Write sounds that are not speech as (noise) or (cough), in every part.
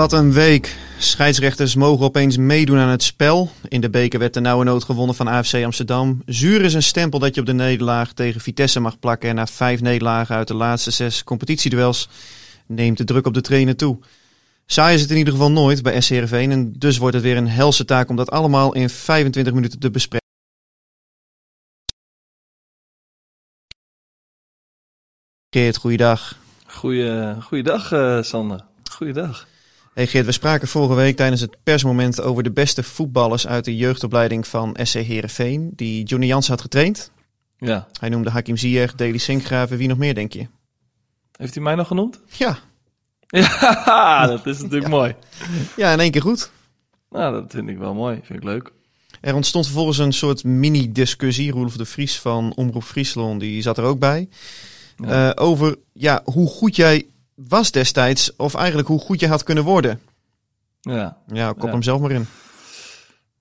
Wat een week. Scheidsrechters mogen opeens meedoen aan het spel. In de beker werd de nauwe nood gewonnen van AFC Amsterdam. Zuur is een stempel dat je op de nederlaag tegen Vitesse mag plakken. En na vijf nederlagen uit de laatste zes competitieduels neemt de druk op de trainer toe. Saai is het in ieder geval nooit bij SCRV. En dus wordt het weer een helse taak om dat allemaal in 25 minuten te bespreken. Geert, goeiedag. Goeie, goeiedag, eh Sander. Goeiedag. Hey Geert, we spraken vorige week tijdens het persmoment over de beste voetballers uit de jeugdopleiding van SC Heerenveen, die Johnny Jans had getraind. Ja. Hij noemde Hakim Ziyech, Deli Sinkgraven, wie nog meer denk je? Heeft hij mij nog genoemd? Ja, (laughs) Ja, dat is natuurlijk mooi. ja in één keer goed. Nou, dat vind ik wel mooi. Vind ik leuk. Er ontstond vervolgens een soort mini-discussie. Roelof de Vries van Omroep Friesland, die zat er ook bij. Ja. Eh, over ja, hoe goed jij was destijds, of eigenlijk hoe goed je had kunnen worden. Ja. Ja, kop Ja. hem zelf maar in.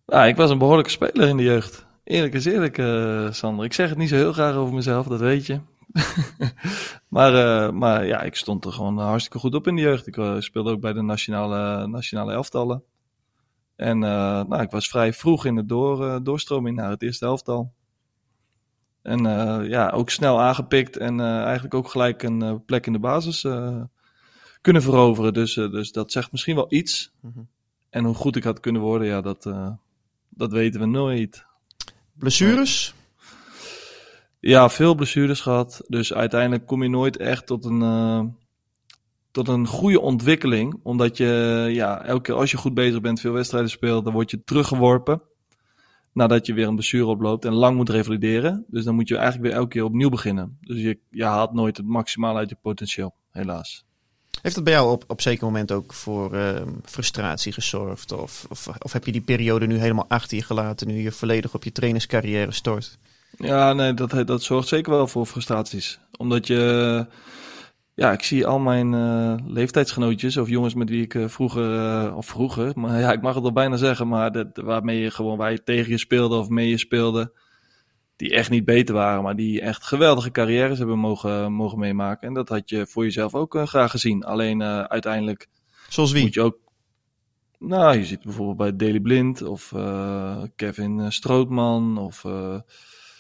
Nou, ik was een behoorlijke speler in de jeugd. Eerlijk is eerlijk, eh, Sander. Ik zeg het niet zo heel graag over mezelf, dat weet je. (laughs) maar, eh, maar ja, ik stond er gewoon hartstikke goed op in de jeugd. Ik eh, speelde ook bij de nationale, nationale elftallen. En nou, ik was vrij vroeg in de door, doorstroming naar het eerste elftal. En eh, ja, ook snel aangepikt en eh, eigenlijk ook gelijk een eh, plek in de basis kunnen veroveren. Dus, dus dat zegt misschien wel iets. Mhm. En hoe goed ik had kunnen worden, ja, dat, dat weten we nooit. Blessures? Ja, veel blessures gehad. Dus uiteindelijk kom je nooit echt tot een, tot een goede ontwikkeling. Omdat je, ja, elke keer als je goed bezig bent, veel wedstrijden speelt, dan word je teruggeworpen. Nadat je weer een blessure oploopt en lang moet revalideren. Dus dan moet je eigenlijk weer elke keer opnieuw beginnen. Dus je, je haalt nooit het maximaal uit je potentieel, helaas. Heeft dat bij jou op, op zeker moment ook voor eh, frustratie gezorgd? Of, of, of heb je die periode nu helemaal achter je gelaten, nu je volledig op je trainerscarrière stort? Ja, nee, dat, dat zorgt zeker wel voor frustraties. Omdat je, ja, ik zie al mijn eh, leeftijdsgenootjes of jongens met wie ik eh, vroeger, eh, of vroeger, (laughs) maar ja, ik mag het al bijna zeggen, maar dat, waarmee je gewoon, waar je tegen je speelde of mee je speelde, die echt niet beter waren, maar die echt geweldige carrières hebben mogen, mogen meemaken. En dat had je voor jezelf ook graag gezien. Alleen uiteindelijk Zoals wie? moet je ook. Nou, je ziet bijvoorbeeld bij Daily Blind of Kevin Strootman of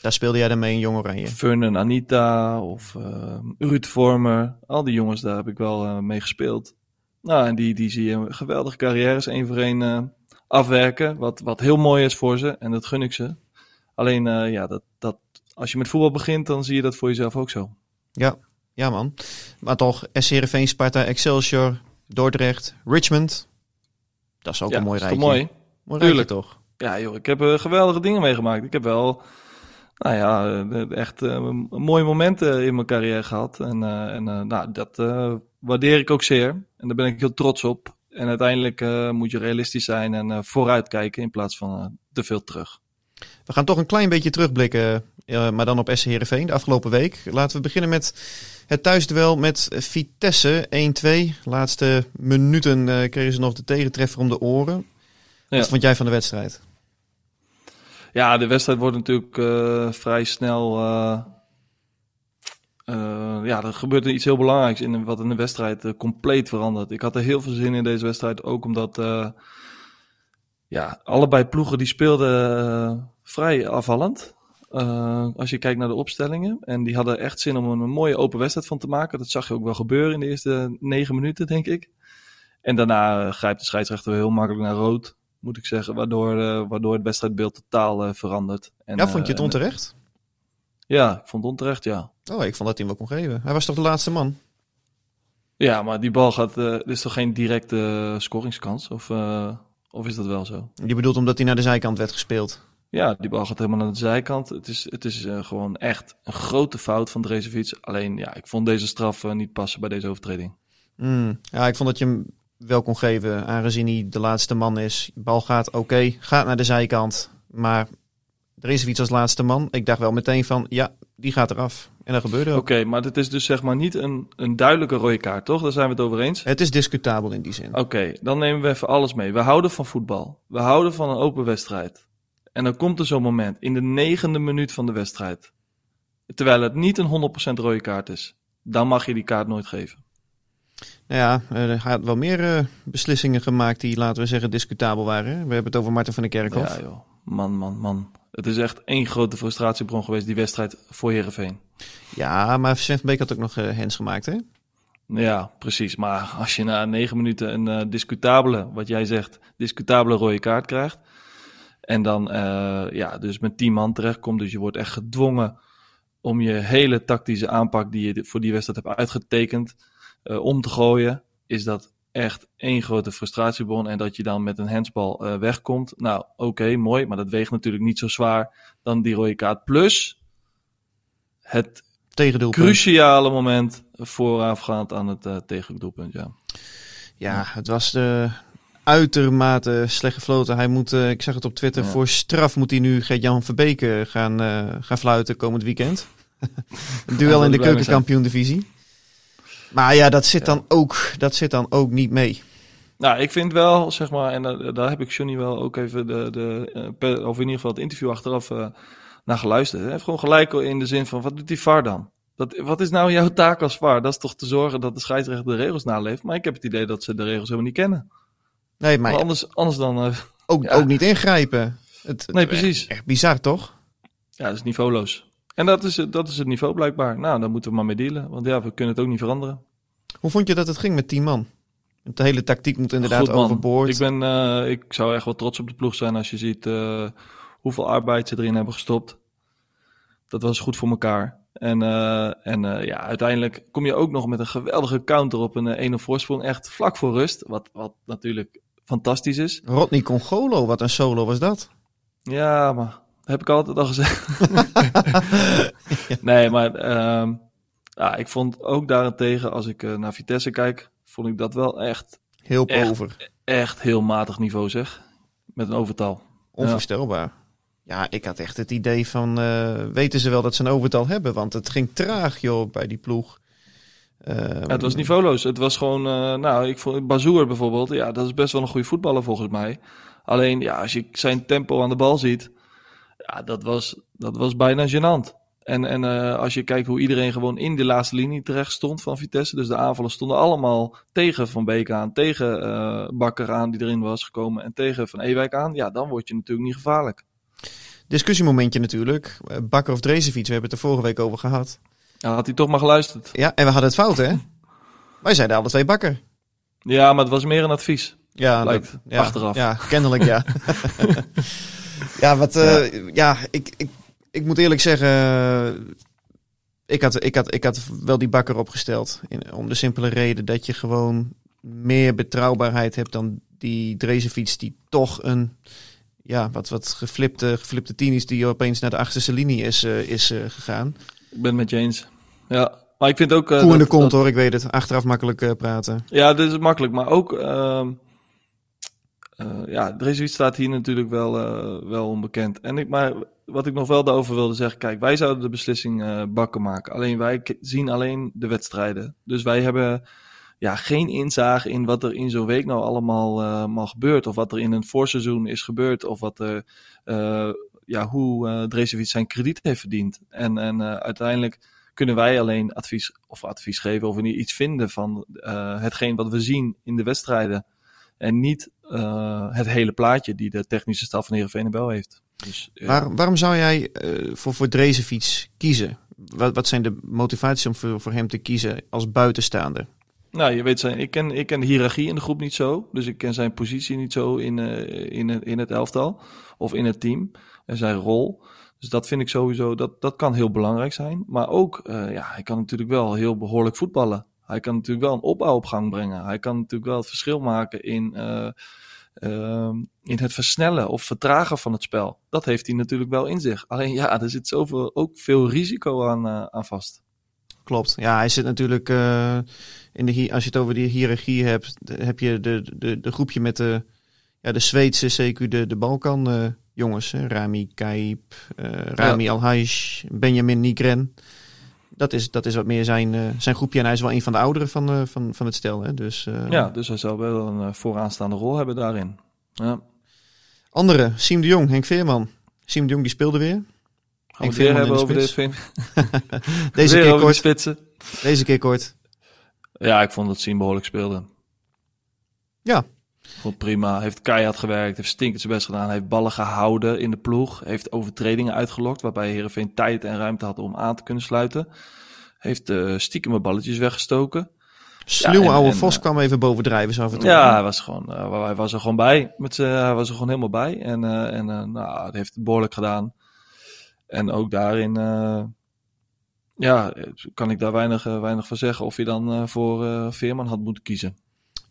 Daar speelde jij dan mee in Jong Oranje. Fern en Anita of eh Ruud Vormer. Al die jongens, daar heb ik wel eh, mee gespeeld. Nou, en die, die zie je geweldige carrières één voor één eh, afwerken. Wat, wat heel mooi is voor ze en dat gun ik ze. Alleen, eh, ja, dat, dat, als je met voetbal begint, dan zie je dat voor jezelf ook zo. Ja, ja man. Maar toch, SC Heerenveen, Sparta, Excelsior, Dordrecht, Richmond. Dat is ook ja, een mooi rijtje. mooi? Mooi rijtje toch? Ja, joh, ik heb geweldige dingen meegemaakt. Ik heb wel, nou ja, echt eh, mooie momenten in mijn carrière gehad. En, eh, en eh, nou, dat waardeer ik ook zeer. En daar ben ik heel trots op. En uiteindelijk moet je realistisch zijn en vooruitkijken in plaats van te veel terug. We gaan toch een klein beetje terugblikken, maar dan op SC Heerenveen de afgelopen week. Laten we beginnen met het thuisduel met Vitesse 1-2. Laatste minuten kregen ze nog de tegentreffer om de oren. Ja. Wat vond jij van de wedstrijd? Ja, de wedstrijd wordt natuurlijk eh, vrij snel. eh, eh, ja, er gebeurt iets heel belangrijks in wat in de wedstrijd compleet verandert. Ik had er heel veel zin in deze wedstrijd, ook omdat. ja, allebei ploegen die speelden vrij afvallend. Als je kijkt naar de opstellingen. En die hadden echt zin om een mooie open wedstrijd van te maken. Dat zag je ook wel gebeuren in de eerste negen minuten, denk ik. En daarna grijpt de scheidsrechter heel makkelijk naar rood, moet ik zeggen. Waardoor, eh, waardoor het wedstrijdbeeld totaal eh, verandert. En, Ja, vond je het eh, onterecht? Ja, ik vond het onterecht, ja. Oh, ik vond dat hij hem wel kon geven. Hij was toch de laatste man? Ja, maar die bal gaat... Er is toch geen directe scoringskans? Of, of is dat wel zo? Je bedoelt omdat hij naar de zijkant werd gespeeld. Ja, die bal gaat helemaal naar de zijkant. Het is, het is gewoon echt een grote fout van Drezefiets. Alleen, ja, ik vond deze straf niet passen bij deze overtreding. Hmm. Ja, ik vond dat je hem wel kon geven, aangezien hij de laatste man is. Bal gaat oké, gaat naar de zijkant. Maar er is iets als laatste man. Ik dacht wel meteen van, ja, die gaat eraf. En dat gebeurde ook. Oké, maar dit is dus zeg maar niet een, een duidelijke rode kaart, toch? Daar zijn we het over eens. Het is discutabel in die zin. Oké, dan nemen we even alles mee. We houden van voetbal. We houden van een open wedstrijd. En dan komt er zo'n moment in de negende minuut van de wedstrijd. Terwijl het niet een 100% rode kaart is. Dan mag je die kaart nooit geven. Nou ja, eh, hij had wel meer eh, beslissingen gemaakt die, laten we zeggen, discutabel waren. We hebben het over Martin van der Kerkhof. Ja, joh. Man, man, man. Het is echt één grote frustratiebron geweest, die wedstrijd voor Herenveen. Ja, maar Sven van Beek had ook nog eh, hens gemaakt, hè? Ja, precies. Maar als je na negen minuten een eh, discutabele, wat jij zegt, discutabele rode kaart krijgt. En dan ja, dus met tien man terechtkomt. Dus je wordt echt gedwongen om je hele tactische aanpak die je voor die wedstrijd hebt uitgetekend eh, om te gooien. Is dat echt één grote frustratiebron. En dat je dan met een handsbal eh, wegkomt. Nou, oké, mooi. Maar dat weegt natuurlijk niet zo zwaar dan die rode kaart. Plus het Tegendoelpunt. cruciale moment voorafgaand aan het eh, tegendoelpunt, ja. Ja, het was de uitermate slecht gefloten. Hij moet, ik zag het op Twitter, Ja. voor straf moet hij nu Gert-Jan Verbeke gaan, gaan fluiten komend weekend. (laughs) een duel in de er blij mee zijn. keukenkampioen divisie. Maar ja, dat zit. Dan ook, dat zit dan ook niet mee. Nou, ik vind wel, zeg maar, en da- daar heb ik Johnny wel ook even de, de eh, per- of in ieder geval het interview achteraf eh, naar geluisterd. Hij heeft gewoon gelijk in de zin van, wat doet die VAR dan? Dat, wat is nou jouw taak als VAR? Dat is toch te zorgen dat de scheidsrechter de regels naleeft? Maar ik heb het idee dat ze de regels helemaal niet kennen. Nee, maar Maar anders, anders dan... eh, ook, (laughs) ja. ook niet ingrijpen. Het, nee, precies. Echt bizar, toch? Ja, dat is niveauloos. En dat is, het- dat is het niveau blijkbaar. Nou, daar moeten we maar mee dealen. Want ja, we kunnen het ook niet veranderen. Hoe vond je dat het ging met 10 man? De hele tactiek moet inderdaad Goed, overboord. Ik, ben, eh, ik zou echt wel trots op de ploeg zijn als je ziet eh, hoeveel arbeid ze erin hebben gestopt. Dat was goed voor elkaar. En, eh, en ja, uiteindelijk kom je ook nog met een geweldige counter op een eh, 1-0 voorsprong. Echt vlak voor rust. Wat, wat natuurlijk fantastisch is. Rodney Congolo, wat een solo was dat? Ja, maar heb ik altijd al gezegd. (laughs) Nee, maar ehm, ja, ik vond ook daarentegen, als ik eh, naar Vitesse kijk, vond ik dat wel echt, Heel Echt. over. echt heel matig niveau zeg. Met een overtal. Onvoorstelbaar. Ja, ik had echt het idee van, eh, weten ze wel dat ze een overtal hebben? Want het ging traag, joh, bij die ploeg. Ehm, Ja, het was niveauloos. Het was gewoon, eh, nou, ik vond Bazoer bijvoorbeeld, ja, dat is best wel een goede voetballer volgens mij. Alleen, ja, als je zijn tempo aan de bal ziet, ja, dat was, dat was bijna gênant. En, en eh, als je kijkt hoe iedereen gewoon in de laatste linie terecht stond van Vitesse, dus de aanvallen stonden allemaal tegen Van Beek aan, tegen eh, Bakker aan die erin was gekomen en tegen Van Ewijk aan, ja, dan word je natuurlijk niet gevaarlijk. Discussiemomentje natuurlijk. Eh, Bakker of Drezefiets, we hebben het er vorige week over gehad. Ja, had hij toch maar geluisterd. Ja, en we hadden het fout, hè? Wij zeiden alle twee Bakker. Ja, maar het was meer een advies. Ja, Lijkt, dat- ja, achteraf. Ja, kennelijk ja. (laughs) ja, wat, eh, ja, ik, ik, ik moet eerlijk zeggen, eh, ik had, ik, had, ik had wel die bakker opgesteld. In, om de simpele reden dat je gewoon meer betrouwbaarheid hebt dan die Drezenfiets die toch een, ja, wat, wat geflipte, geflipte tien is die opeens naar de achterste linie is, eh, is gegaan. Ik ben het met je eens. Ja, maar ik vind ook... Koe in de kont dat- hoor, ik weet het. Achteraf makkelijk praten. Ja, dit is makkelijk. Maar ook, eh ja, Drezewiet staat hier natuurlijk wel, eh, wel onbekend. En ik, maar wat ik nog wel daarover wilde zeggen, kijk, wij zouden de beslissing eh, bakken maken. Alleen wij zien alleen de wedstrijden. Dus wij hebben ja, geen inzage in wat er in zo'n week nou allemaal, allemaal gebeurt. Of wat er in een voorseizoen is gebeurd. Of wat er, ja, hoe Drezewiet zijn krediet heeft verdiend. En, en uiteindelijk kunnen wij alleen advies of advies geven of in iets vinden van hetgeen wat we zien in de wedstrijden. En niet eh, het hele plaatje die de technische staf van Heerenveen heeft. Dus. Waar, waarom zou jij eh, voor, voor Drezefiets kiezen? Wat, wat zijn de motivaties om voor, voor hem te kiezen als buitenstaander? Nou, je weet, zijn, ik, ken, ik ken de hiërarchie in de groep niet zo. Dus ik ken zijn positie niet zo in, eh, in, het- in het elftal of in het team. En zijn rol. Dus dat vind ik sowieso, dat, dat kan heel belangrijk zijn. Maar ook, eh, ja, hij kan natuurlijk wel heel behoorlijk voetballen. Hij kan natuurlijk wel een opbouw op gang brengen. Hij kan natuurlijk wel het verschil maken in, eh, ehm, in het versnellen of vertragen van het spel. Dat heeft hij natuurlijk wel in zich. Alleen ja, er zit zoveel, ook veel risico aan, eh, aan vast. Klopt. Ja, hij zit natuurlijk eh, in de als je het over die hiërarchie hebt, heb je de, de, de groepje met de, ja, de Zweedse CQ, de, de Balkan jongens. Hè? Rami Kaip, Rami Alhaj, Benjamin Nigren. Dat is, dat is wat meer zijn, eh, zijn groepje. En hij is wel een van de ouderen van, eh, van, van het stel. Hè? Dus, eh, Ja, dus hij zal wel een vooraanstaande rol hebben daarin. Ja. Andere, Siem de Jong, Henk Veerman. Siem de Jong die speelde weer. Gaan Henk we Veerman hebben over spits. Veen- (laughs) Deze weer keer de kort. spitsen. Deze keer kort. Ja, ik vond dat Siem behoorlijk speelde. Ja. Vond prima. Heeft keihard gewerkt. Heeft stinkend zijn best gedaan. Heeft ballen gehouden in de ploeg. Heeft overtredingen uitgelokt. Waarbij Heerenveen tijd en ruimte had om aan te kunnen sluiten. Heeft eh stiekem balletjes weggestoken. Sluwe en- oude Vos eh, kwam even bovendrijven. Zo. Ja, hij was, gewoon, eh, hij was er gewoon bij. Met, hij was er gewoon helemaal bij. En, eh, en nou, dat heeft het behoorlijk gedaan. En ook daarin, ja, kan ik daar weinig, weinig van zeggen. Of je dan voor Veerman had moeten kiezen.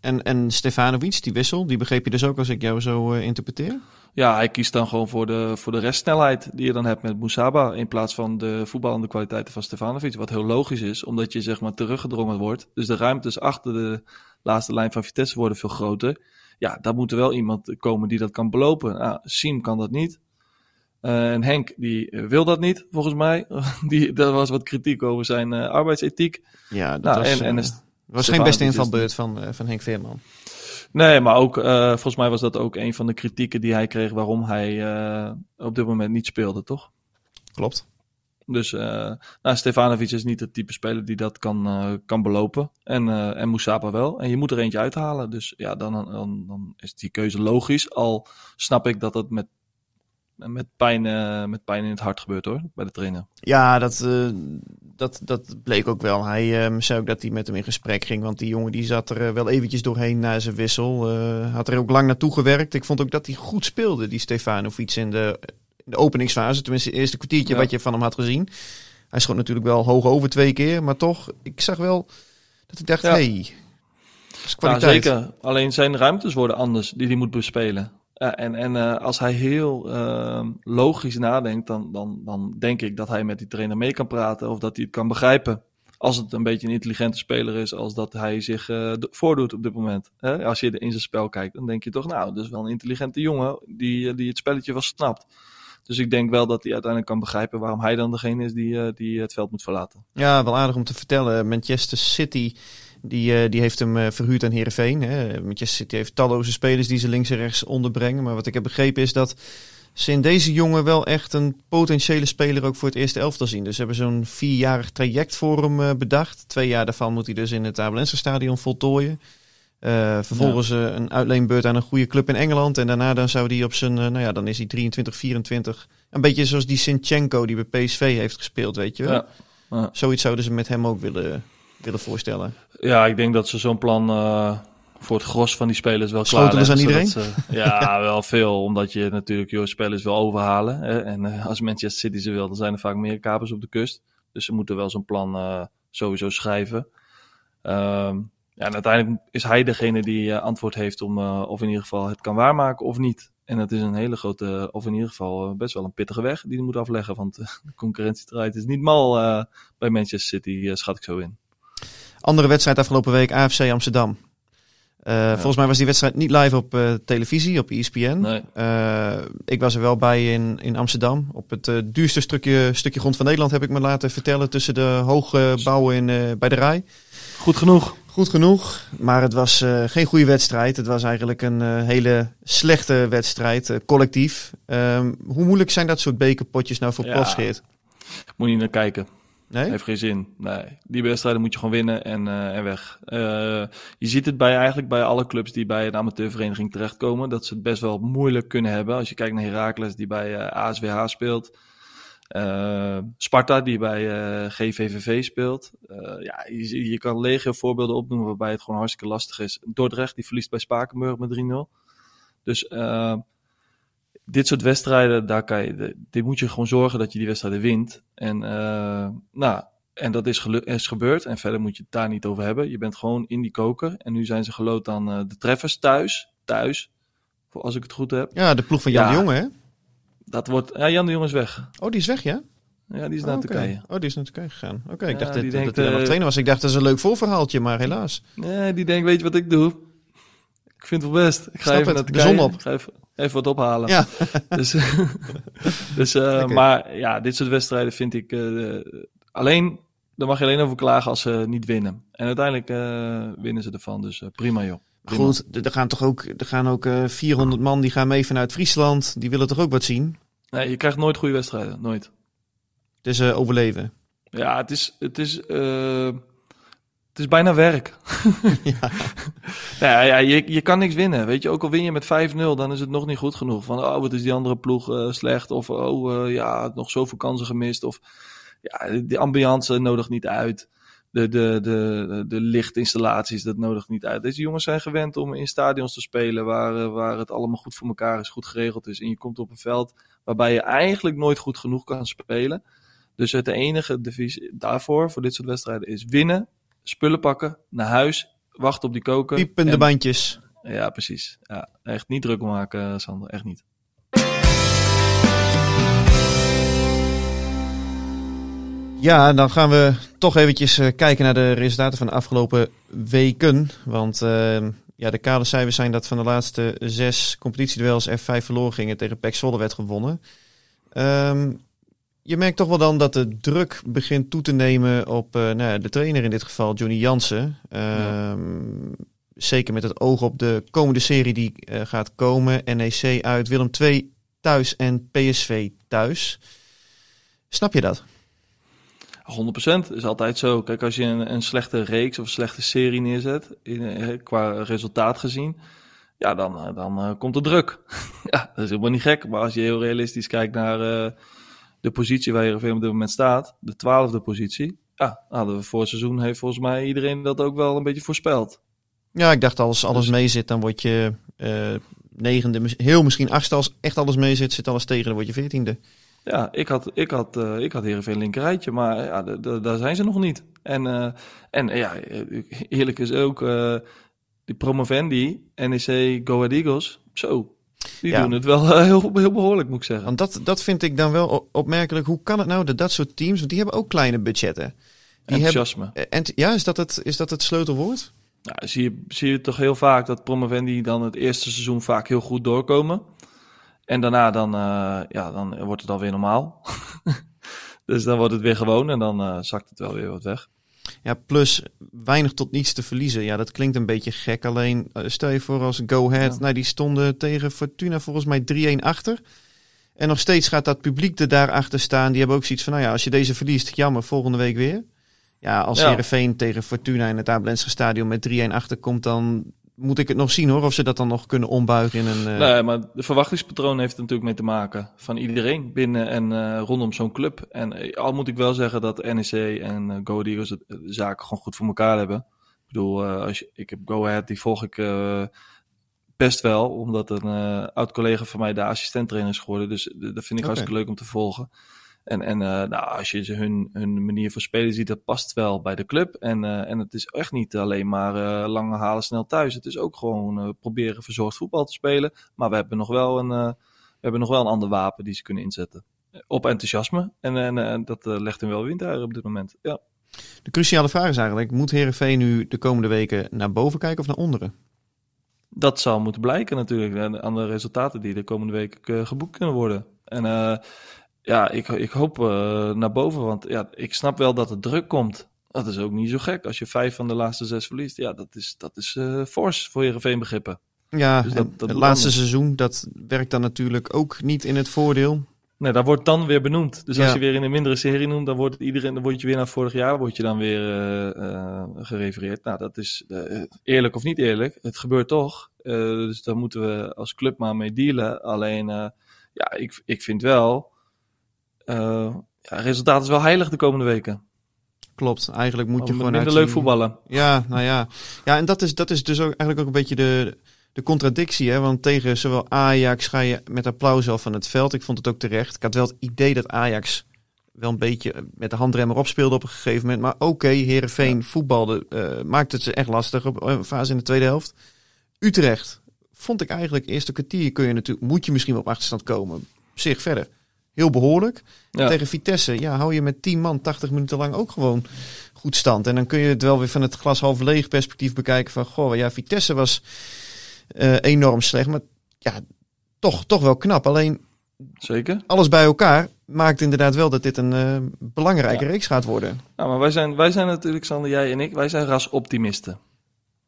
En, en Stefanovic, die wissel, die begreep je dus ook als ik jou zo eh, interpreteer? Ja, hij kiest dan gewoon voor de, voor de restsnelheid die je dan hebt met Moussaba. In plaats van de voetballende kwaliteiten van Stefanovic. Wat heel logisch is, omdat je zeg maar teruggedrongen wordt. Dus de ruimtes achter de laatste lijn van Vitesse worden veel groter. Ja, daar moet er wel iemand komen die dat kan belopen. Nou, Siem kan dat niet. Eh, en Henk, die eh, wil dat niet, volgens mij. (laughs) die, daar was wat kritiek over zijn eh, arbeidsethiek. Ja, dat Nou, was, en, en is, was geen beste is invalbeurt van, eh, van Henk Veerman. Nee, maar ook, eh, volgens mij was dat ook een van de kritieken die hij kreeg waarom hij eh, op dit moment niet speelde, toch? Klopt. Dus eh nou, Stefanovic is niet het type speler die dat kan, kan belopen. En, en Moussaba wel. En je moet er eentje uithalen. Dus ja, dan, dan, dan is die keuze logisch. Al snap ik dat het met, met, pijn, eh, met pijn in het hart gebeurt hoor, bij de trainer. Ja, dat, eh, dat, dat bleek ook wel. Hij eh, zei ook dat hij met hem in gesprek ging. Want die jongen die zat er wel eventjes doorheen na zijn wissel. Had er ook lang naartoe gewerkt. Ik vond ook dat hij goed speelde, die Stefanovic, in de, in de openingsfase. Tenminste, het eerste kwartiertje Ja. wat je van hem had gezien. Hij schoot natuurlijk wel hoog over twee keer. Maar toch, ik zag wel dat ik dacht, Ja. hey, dat is Ja, zeker. Alleen zijn ruimtes worden anders die hij moet bespelen. Ja, en en eh, als hij heel eh, logisch nadenkt, dan, dan, dan denk ik dat hij met die trainer mee kan praten of dat hij het kan begrijpen. Als het een beetje een intelligente speler is, als dat hij zich eh, voordoet op dit moment. Als je in zijn spel kijkt, dan denk je toch, nou, dat is wel een intelligente jongen die, eh, die het spelletje wel snapt. Dus ik denk wel dat hij uiteindelijk kan begrijpen waarom hij dan degene is die, eh, die het veld moet verlaten. Ja, wel aardig om te vertellen. Manchester City die, eh, die heeft hem eh, verhuurd aan Heerenveen. Hè. Manchester City heeft talloze spelers die ze links en rechts onderbrengen. Maar wat ik heb begrepen is dat ze in deze jongen wel echt een potentiële speler ook voor het eerste elftal zien. Dus ze hebben zo'n vierjarig traject voor hem eh, bedacht. Twee jaar daarvan moet hij dus in het Abelense stadion voltooien. Vervolgens een uitleenbeurt aan een goede club in Engeland. En daarna dan zou hij op zijn, nou ja, dan is hij 23, 24. Een beetje zoals die Sinchenko die bij PSV heeft gespeeld, weet je wel. Ja. Ja. Zoiets zouden ze met hem ook willen, willen voorstellen. Ja, ik denk dat ze zo'n plan eh, voor het gros van die spelers wel klaar Schotelen ze aan ze- ja, (laughs) wel veel. Omdat je natuurlijk je spelers wil overhalen. Hè? En eh, als Manchester City ze wil, dan zijn er vaak meer kapers op de kust. Dus ze moeten wel zo'n plan eh, sowieso schrijven. Ehm, ja, en uiteindelijk is hij degene die antwoord heeft om of in ieder geval het kan waarmaken of niet. En dat is een hele grote, of in ieder geval best wel een pittige weg die hij moet afleggen. Want (laughs) de concurrentiestrijd is niet mal bij Manchester City, schat ik zo in. Andere wedstrijd afgelopen week, AFC Amsterdam. Eh, Volgens mij was die wedstrijd niet live op eh, televisie, op ESPN. Nee. Eh, ik was er wel bij in, in Amsterdam. Op het duurste stukje, stukje grond van Nederland heb ik me laten vertellen. Tussen de hoge bouwen in, bij de Rij. Goed genoeg. Goed genoeg, maar het was geen goede wedstrijd. Het was eigenlijk een hele slechte wedstrijd, collectief. Ehm, hoe moeilijk zijn dat soort bekerpotjes nou voor Ja. Moet je niet naar kijken. Nee? Heeft geen zin. Nee, die wedstrijden moet je gewoon winnen en, eh, en weg. Eh, je ziet het bij, eigenlijk bij alle clubs die bij een amateurvereniging terechtkomen. Dat ze het best wel moeilijk kunnen hebben. Als je kijkt naar Heracles die bij ASWH speelt. Eh, Sparta die bij GVVV speelt. Ja, je, je kan legio voorbeelden opnoemen waarbij het gewoon hartstikke lastig is. Dordrecht die verliest bij Spakenburg met 3-0. Dus dit soort wedstrijden, daar kan je, dit moet je gewoon zorgen dat je die wedstrijden wint. En, eh, nou, en dat is, is gebeurd. En verder moet je het daar niet over hebben. Je bent gewoon in die koker. En nu zijn ze geloot aan eh, de treffers thuis. Thuis. Voor- Als ik het goed heb. Ja, de ploeg van Jan Ja. de Jonge, hè? Dat wordt. Ja, Jan de Jong is weg. Oh, die is weg, ja? Ja, die is naar Oké. Turkije. Oh, die is naar Turkije gegaan. Oké, ik Ja, dacht dat, denkt, dat hij nog eh, trainer was. Ik dacht, dat is een leuk voorverhaaltje, maar helaas. Nee, die denkt, weet je wat ik doe? Ik vind het wel best. Ik ga Snap even het, naar de Turkije. zon op. Ik ga even, even wat ophalen. Ja. (laughs) Dus, (laughs) dus eh, maar ja, dit soort wedstrijden vind ik eh, alleen, daar mag je alleen over klagen als ze niet winnen. En uiteindelijk eh, winnen ze ervan, dus prima joh. Prima. Goed, er gaan toch ook, er gaan ook eh, 400 man die gaan mee vanuit Friesland. Die willen toch ook wat zien? Nee, je krijgt nooit goede wedstrijden, nooit. Het is eh, overleven. Ja, het is, het is, het is bijna werk. (laughs) ja. Ja, ja je, je kan niks winnen. Weet je, ook al win je met 5-0, dan is het nog niet goed genoeg. Van, oh, wat is die andere ploeg eh, slecht? Of, oh, eh, ja, nog zoveel kansen gemist. Of, ja, die ambiance nodigt niet uit. De, de, de, de lichtinstallaties, dat nodigt niet uit. Deze jongens zijn gewend om in stadions te spelen waar, eh, waar het allemaal goed voor elkaar is, goed geregeld is. En je komt op een veld waarbij je eigenlijk nooit goed genoeg kan spelen. Dus het enige devies daarvoor, voor dit soort wedstrijden, is winnen, spullen pakken, naar huis, wachten op die koker. Piepende en- bandjes. ja, precies. Ja, echt niet druk maken, Sander. Echt niet. Ja, dan gaan we toch eventjes eh, kijken naar de resultaten van de afgelopen weken. Want eh, ja, de kale cijfers zijn dat van de laatste zes competitieduels er vijf verloren gingen tegen PEC Zwolle werd gewonnen. Ehm, je merkt toch wel dan dat de druk begint toe te nemen op eh, nou de trainer in dit geval, Johnny Jansen. Ehm, Zeker met het oog op de komende serie die eh, gaat komen. NEC uit, Willem II thuis en PSV thuis. Snap je dat? 100% is altijd zo. Kijk, als je een, een slechte reeks of een slechte serie neerzet, in, eh, qua resultaat gezien, ja, dan, dan komt er druk. (laughs) ja, dat is helemaal niet gek. Maar als je heel realistisch kijkt naar de positie waar Heerenveen op dit moment staat, de twaalfde positie, ja, hadden we voor het seizoen heeft volgens mij iedereen dat ook wel een beetje voorspeld. Ja, ik dacht als alles Dus- meezit, dan word je eh, negende, heel misschien achtste. Als echt alles meezit, zit alles tegen, dan word je veertiende. Ja, ik had, ik had, eh ik had Heerenveen linkerrijtje, maar ja, daar zijn ze nog niet. En, eh, en ja, eerlijk is ook, die promovendi, NEC, Go Ahead Eagles, zo, die Ja. doen het wel eh, heel, heel behoorlijk, moet ik zeggen. Want dat, dat vind ik dan wel opmerkelijk. Hoe kan het nou dat dat soort teams, want die hebben ook kleine budgetten. Die Enthousiasme. hebben, en, ja, is dat, het, is dat het sleutelwoord? Ja, zie, je, zie je toch heel vaak dat promovendi dan het eerste seizoen vaak heel goed doorkomen. En daarna dan, eh, ja, dan wordt het alweer normaal. (laughs) dus dan wordt het weer gewoon en dan eh, zakt het wel weer wat weg. Ja, plus weinig tot niets te verliezen. Ja, dat klinkt een beetje gek. Alleen eh, stel je voor als Go Ahead, Ja. nou die stonden tegen Fortuna volgens mij 3-1 achter. En nog steeds gaat dat publiek er daarachter staan. Die hebben ook zoiets van, nou ja, als je deze verliest, jammer, volgende week weer. Ja, als Ja. Heerenveen tegen Fortuna in het Abelense stadion met 3-1 achter komt, dan moet ik het nog zien hoor. Of ze dat dan nog kunnen ombuigen in een... eh, Nee, maar de verwachtingspatroon heeft er natuurlijk mee te maken. Van iedereen binnen en eh, rondom zo'n club. En eh, al moet ik wel zeggen dat NEC en Go Eagles het- de zaken gewoon goed voor elkaar hebben. Ik bedoel, als je, ik heb Go Ahead, die volg ik best wel. Omdat een oud collega van mij de assistent trainer is geworden. Dus dat vind ik hartstikke leuk om te volgen. En, en eh, nou, als je ze hun, hun manier van spelen ziet, dat past wel bij de club. En, eh, en het is echt niet alleen maar eh, lange halen snel thuis. Het is ook gewoon proberen verzorgd voetbal te spelen. Maar we hebben nog wel een, we hebben nog wel een ander wapen die ze kunnen inzetten. Op enthousiasme. En, en dat legt hem wel windeieren op dit moment. Ja. De cruciale vraag is eigenlijk, moet Heerenveen nu de komende weken naar boven kijken of naar onderen? Dat zal moeten blijken natuurlijk aan de resultaten die de komende week geboekt kunnen worden. En ja, ik, ik hoop eh, naar boven, want ja, ik snap wel dat er druk komt. Dat is ook niet zo gek. Als je vijf van de laatste zes verliest, ja, dat is, dat is eh fors voor Heerenveen begrippen. Ja, Dus dat- dat het laatste anders. seizoen, dat werkt dan natuurlijk ook niet in het voordeel. Nee, dat wordt dan weer benoemd. Dus als je weer in een mindere serie noemt, dan wordt iedereen, dan word je weer naar vorig jaar, word je dan weer eh, gerefereerd. Nou, dat is eerlijk of niet eerlijk. Het gebeurt toch. Dus daar moeten we als club maar mee dealen. Alleen, ja, ik, ik vind wel, ja, resultaat is wel heilig de komende weken. Klopt, eigenlijk moet je gewoon minder uitzien- leuk voetballen. Ja, nou ja. Ja, en dat is, dat is dus ook eigenlijk ook een beetje de, de contradictie. Hè? Want tegen zowel Ajax ga je met applaus al van het veld. Ik vond het ook terecht. Ik had wel het idee dat Ajax wel een beetje met de handrem erop speelde op een gegeven moment. Maar oké, Herenveen voetbalde, eh maakte het ze echt lastig op een fase in de tweede helft. Utrecht vond ik eigenlijk eerste kwartier kun je natuurlijk, moet je misschien wel op achterstand komen. Op zich verder. Heel behoorlijk. Ja. Tegen Vitesse, ja, hou je met 10 man 80 minuten lang ook gewoon goed stand. En dan kun je het wel weer van het glas half leeg perspectief bekijken van, goh, ja, Vitesse was eh, enorm slecht, maar ja, toch, toch wel knap. Alleen Zeker. alles bij elkaar maakt inderdaad wel dat dit een eh, belangrijke Ja. reeks gaat worden. Nou, maar wij zijn, wij zijn natuurlijk, Sander, jij en ik, wij zijn rasoptimisten.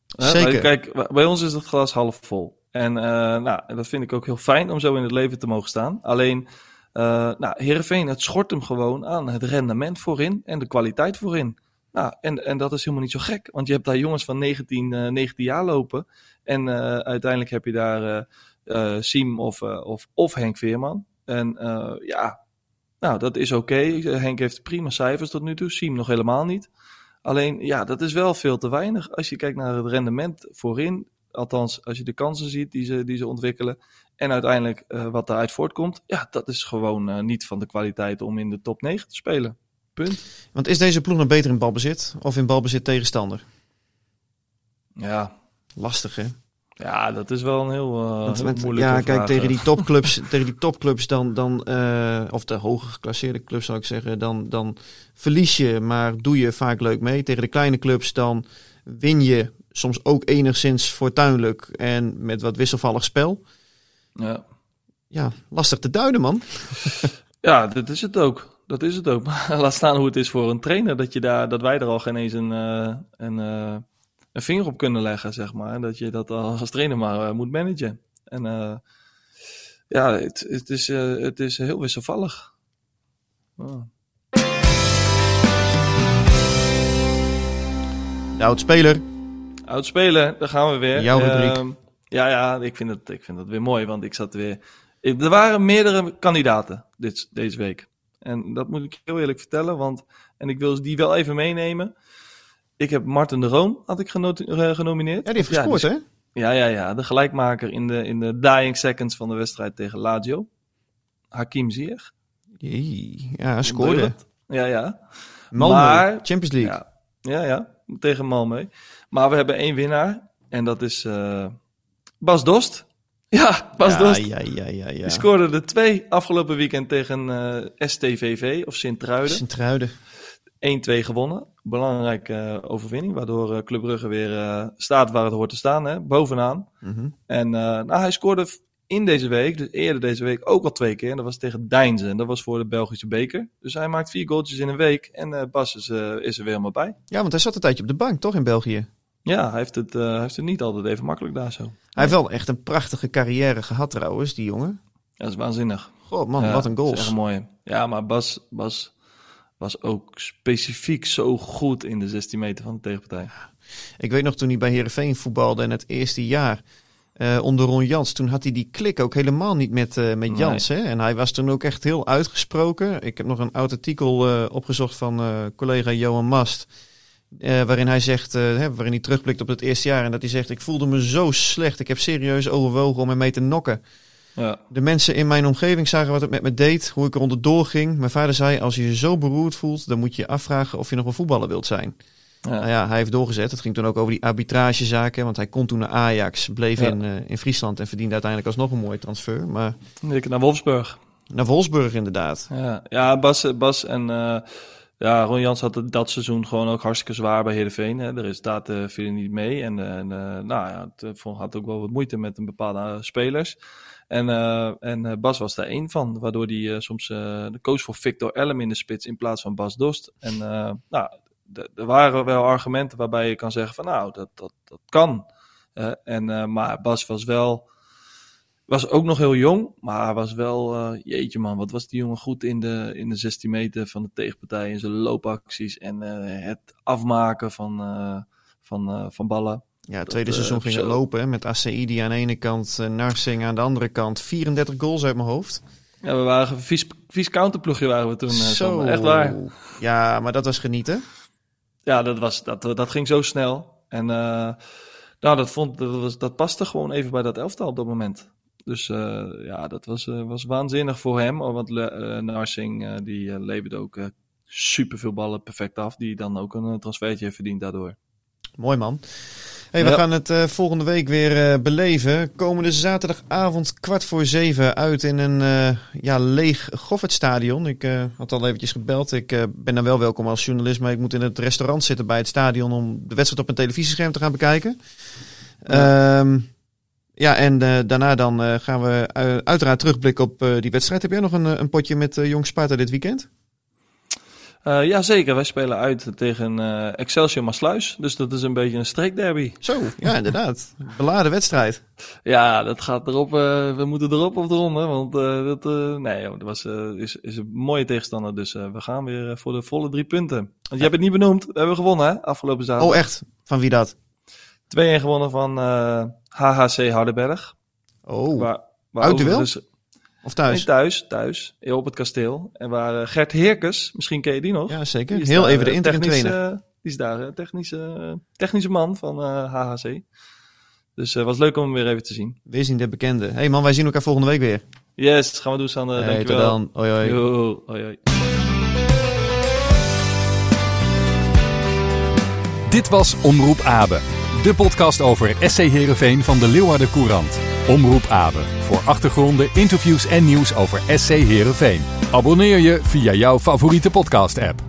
Zeker. Kijk, bij ons is het glas half vol. En eh, nou, en dat vind ik ook heel fijn om zo in het leven te mogen staan. Alleen, eh nou, Heerenveen, het schort hem gewoon aan het rendement voorin en de kwaliteit voorin. Nou, en, en dat is helemaal niet zo gek, want je hebt daar jongens van 19, eh 19 jaar lopen. En eh, uiteindelijk heb je daar eh eh, Siem of, eh, of, of Henk Veerman. En eh, ja, nou, dat is oké. Henk heeft prima cijfers tot nu toe, Siem nog helemaal niet. Alleen, ja, dat is wel veel te weinig. Als je kijkt naar het rendement voorin, althans als je de kansen ziet die ze, die ze ontwikkelen, en uiteindelijk eh, wat daaruit voortkomt, ja, dat is gewoon eh, niet van de kwaliteit om in de top 9 te spelen. Punt. Want is deze ploeg nog beter in balbezit of in balbezit tegenstander? Ja, Lastig, hè? ja dat is wel een heel, eh Want- heel moeilijke ja, kijk, tegen eh. die topclubs, (laughs) tegen die topclubs dan, dan eh, of de hoger geclasseerde clubs zou ik zeggen, dan, dan verlies je, maar doe je vaak leuk mee. Tegen de kleine clubs dan win je soms ook enigszins fortuinlijk en met wat wisselvallig spel. Ja. Ja, lastig te duiden, man. (laughs) Ja, dat is het ook. Dat is het ook. (laughs) Laat staan hoe het is voor een trainer. Dat, je daar, dat wij er al geen eens een, eh, een, eh, een vinger op kunnen leggen, zeg maar. Dat je dat als trainer maar eh, moet managen. En ja, het, het, is, het is heel wisselvallig. Oh. De oud-speler. Oud spelen, daar gaan we weer. Jouw rubriek. Ja, ja, ik vind, het, ik vind het weer mooi, want ik zat weer... ik- er waren meerdere kandidaten dit, deze week. En dat moet ik heel eerlijk vertellen, want... En ik wil die wel even meenemen. Ik heb Martin de Roon, had ik eh, genomineerd. Ja, die heeft Ja, gescoord, die- hè? Ja, ja, ja. De gelijkmaker in de, in de dying seconds van de wedstrijd tegen Lazio. Hakim Ziyech. Jee, Ja, scoorde. Ja, ja. Malmö, Maar- Champions League. Ja, ja, ja. Tegen Malmö. Maar we hebben één winnaar. En dat is eh, Bas Dost. (laughs) Ja, Bas ja, Dost. ja, ja, ja, ja. Die scoorde er twee afgelopen weekend tegen eh, STVV of Sint-Truiden. 1-2 Sint-Truiden. gewonnen. Belangrijke eh, overwinning. Waardoor eh, Club Brugge weer staat waar het hoort te staan. Hè, bovenaan. Mhm. En nou, hij scoorde in deze week, dus eerder deze week, ook al twee keer. En dat was tegen Deinze. En dat was voor de Belgische beker. Dus hij maakt vier goaltjes in een week. En Bas is, is er weer helemaal bij. Ja, want hij zat een tijdje op de bank, toch, in België? Ja, hij heeft het, eh, hij heeft het niet altijd even makkelijk daar zo. Hij heeft wel echt een prachtige carrière gehad trouwens, die jongen. Ja, dat is waanzinnig. God man, Ja, wat een dat is goals. echt mooi. Ja, maar Bas, Bas was ook specifiek zo goed in de 16 meter van de tegenpartij. Ik weet nog toen hij bij Herenveen voetbalde en het eerste jaar eh, onder Ron Jans. Toen had hij die klik ook helemaal niet met, eh, met Nee. Jans. Hè? En hij was toen ook echt heel uitgesproken. Ik heb nog een oud artikel opgezocht van collega Johan Mast. Eh, waarin hij zegt, hè, waarin hij terugblikt op het eerste jaar. En dat hij zegt, ik voelde me zo slecht. Ik heb serieus overwogen om hem mee te nokken. Ja, De mensen in mijn omgeving zagen wat het met me deed, hoe ik er onderdoor ging. Mijn vader zei, als je je zo beroerd voelt, dan moet je je afvragen of je nog een voetballer wilt zijn. ja. Nou ja, hij heeft doorgezet. Het ging toen ook over die arbitragezaken, want hij kon toen naar Ajax, bleef Ja. in, eh, in Friesland en verdiende uiteindelijk alsnog een mooie transfer. Maar Ik naar Wolfsburg. naar Wolfsburg inderdaad. Ja, ja Bas, Bas en ja, Ron Jans had dat seizoen gewoon ook hartstikke zwaar bij Heerenveen. Hè. De resultaten vielen niet mee. En, eh, en eh, nou ja, het eh, had ook wel wat moeite met een bepaalde spelers. En, en Bas was daar één van, waardoor hij soms eh, de koos voor Victor Elm in de spits in plaats van Bas Dost. En nou, er waren wel argumenten waarbij je kan zeggen van nou, dat, dat, dat kan. En, maar Bas was wel was ook nog heel jong, maar was wel, eh, jeetje man, wat was die jongen goed in de, in de 16 meter van de tegenpartij. In zijn loopacties en eh, het afmaken van, eh, van, van ballen. Ja, het tweede seizoen ging het zo. lopen hè, met ACI die aan de ene kant, Narsing aan de andere kant. 34 goals uit mijn hoofd. Ja, we waren een vies, vies counterploegje waren we toen. Sander. Echt waar. Ja, maar dat was genieten. Ja, dat, was, dat, dat ging zo snel. En nou, dat, vond, dat, was, dat paste gewoon even bij dat elftal op dat moment. Dus eh, ja, dat was, eh, was waanzinnig voor hem. oh, Want eh, Narsing die leverde ook super veel ballen perfect af. Die dan ook een transfertje heeft verdiend daardoor. Mooi man. Hey, we Ja. gaan het volgende week weer beleven. Komende zaterdagavond kwart voor zeven uit in een eh, ja, leeg Goffertstadion. Ik had al eventjes gebeld. Ik ben dan wel welkom als journalist, maar ik moet in het restaurant zitten bij het stadion om de wedstrijd op een televisiescherm te gaan bekijken. Ja, ja en eh, daarna dan eh, gaan we eh, uiteraard terugblikken op die wedstrijd. Heb jij nog een, een potje met Jong Sparta dit weekend? Eh ja, zeker. Wij spelen uit tegen eh, Excelsior Maasluis. Dus dat is een beetje een streekderby. Zo, ja inderdaad. Beladen wedstrijd. Ja, dat gaat erop. we moeten erop of eronder. Want dat, nee, joh, dat was, is, is een mooie tegenstander. Dus we gaan weer voor de volle drie punten. Want je hebt het niet benoemd. We hebben gewonnen, hè? Afgelopen zaterdag. Oh echt? Van wie dat? 2-1 gewonnen van eh, HHC Hardenberg. Oh, Waar, waar overigens- of Nee, thuis? thuis, thuis. eh, Op het kasteel. En waar eh, Gert Heerkens, misschien ken je die nog. Ja, zeker. Heel daar, even de eh, interim trainer. eh, die is daar, eh, technische, eh, technische man van eh, HHC. Dus het was leuk om hem weer even te zien. Wees niet de bekende. hey man, wij zien elkaar volgende week weer. Yes, gaan we doen, Sander. Hey, tot Dankjewel. dan. Hoi hoi. Yo, hoi, hoi. Dit was Omroep Abe, de podcast over SC Heerenveen van de Leeuwarden Courant. Omroep Abe, voor achtergronden, interviews en nieuws over SC Heerenveen. Abonneer je via jouw favoriete podcast-app.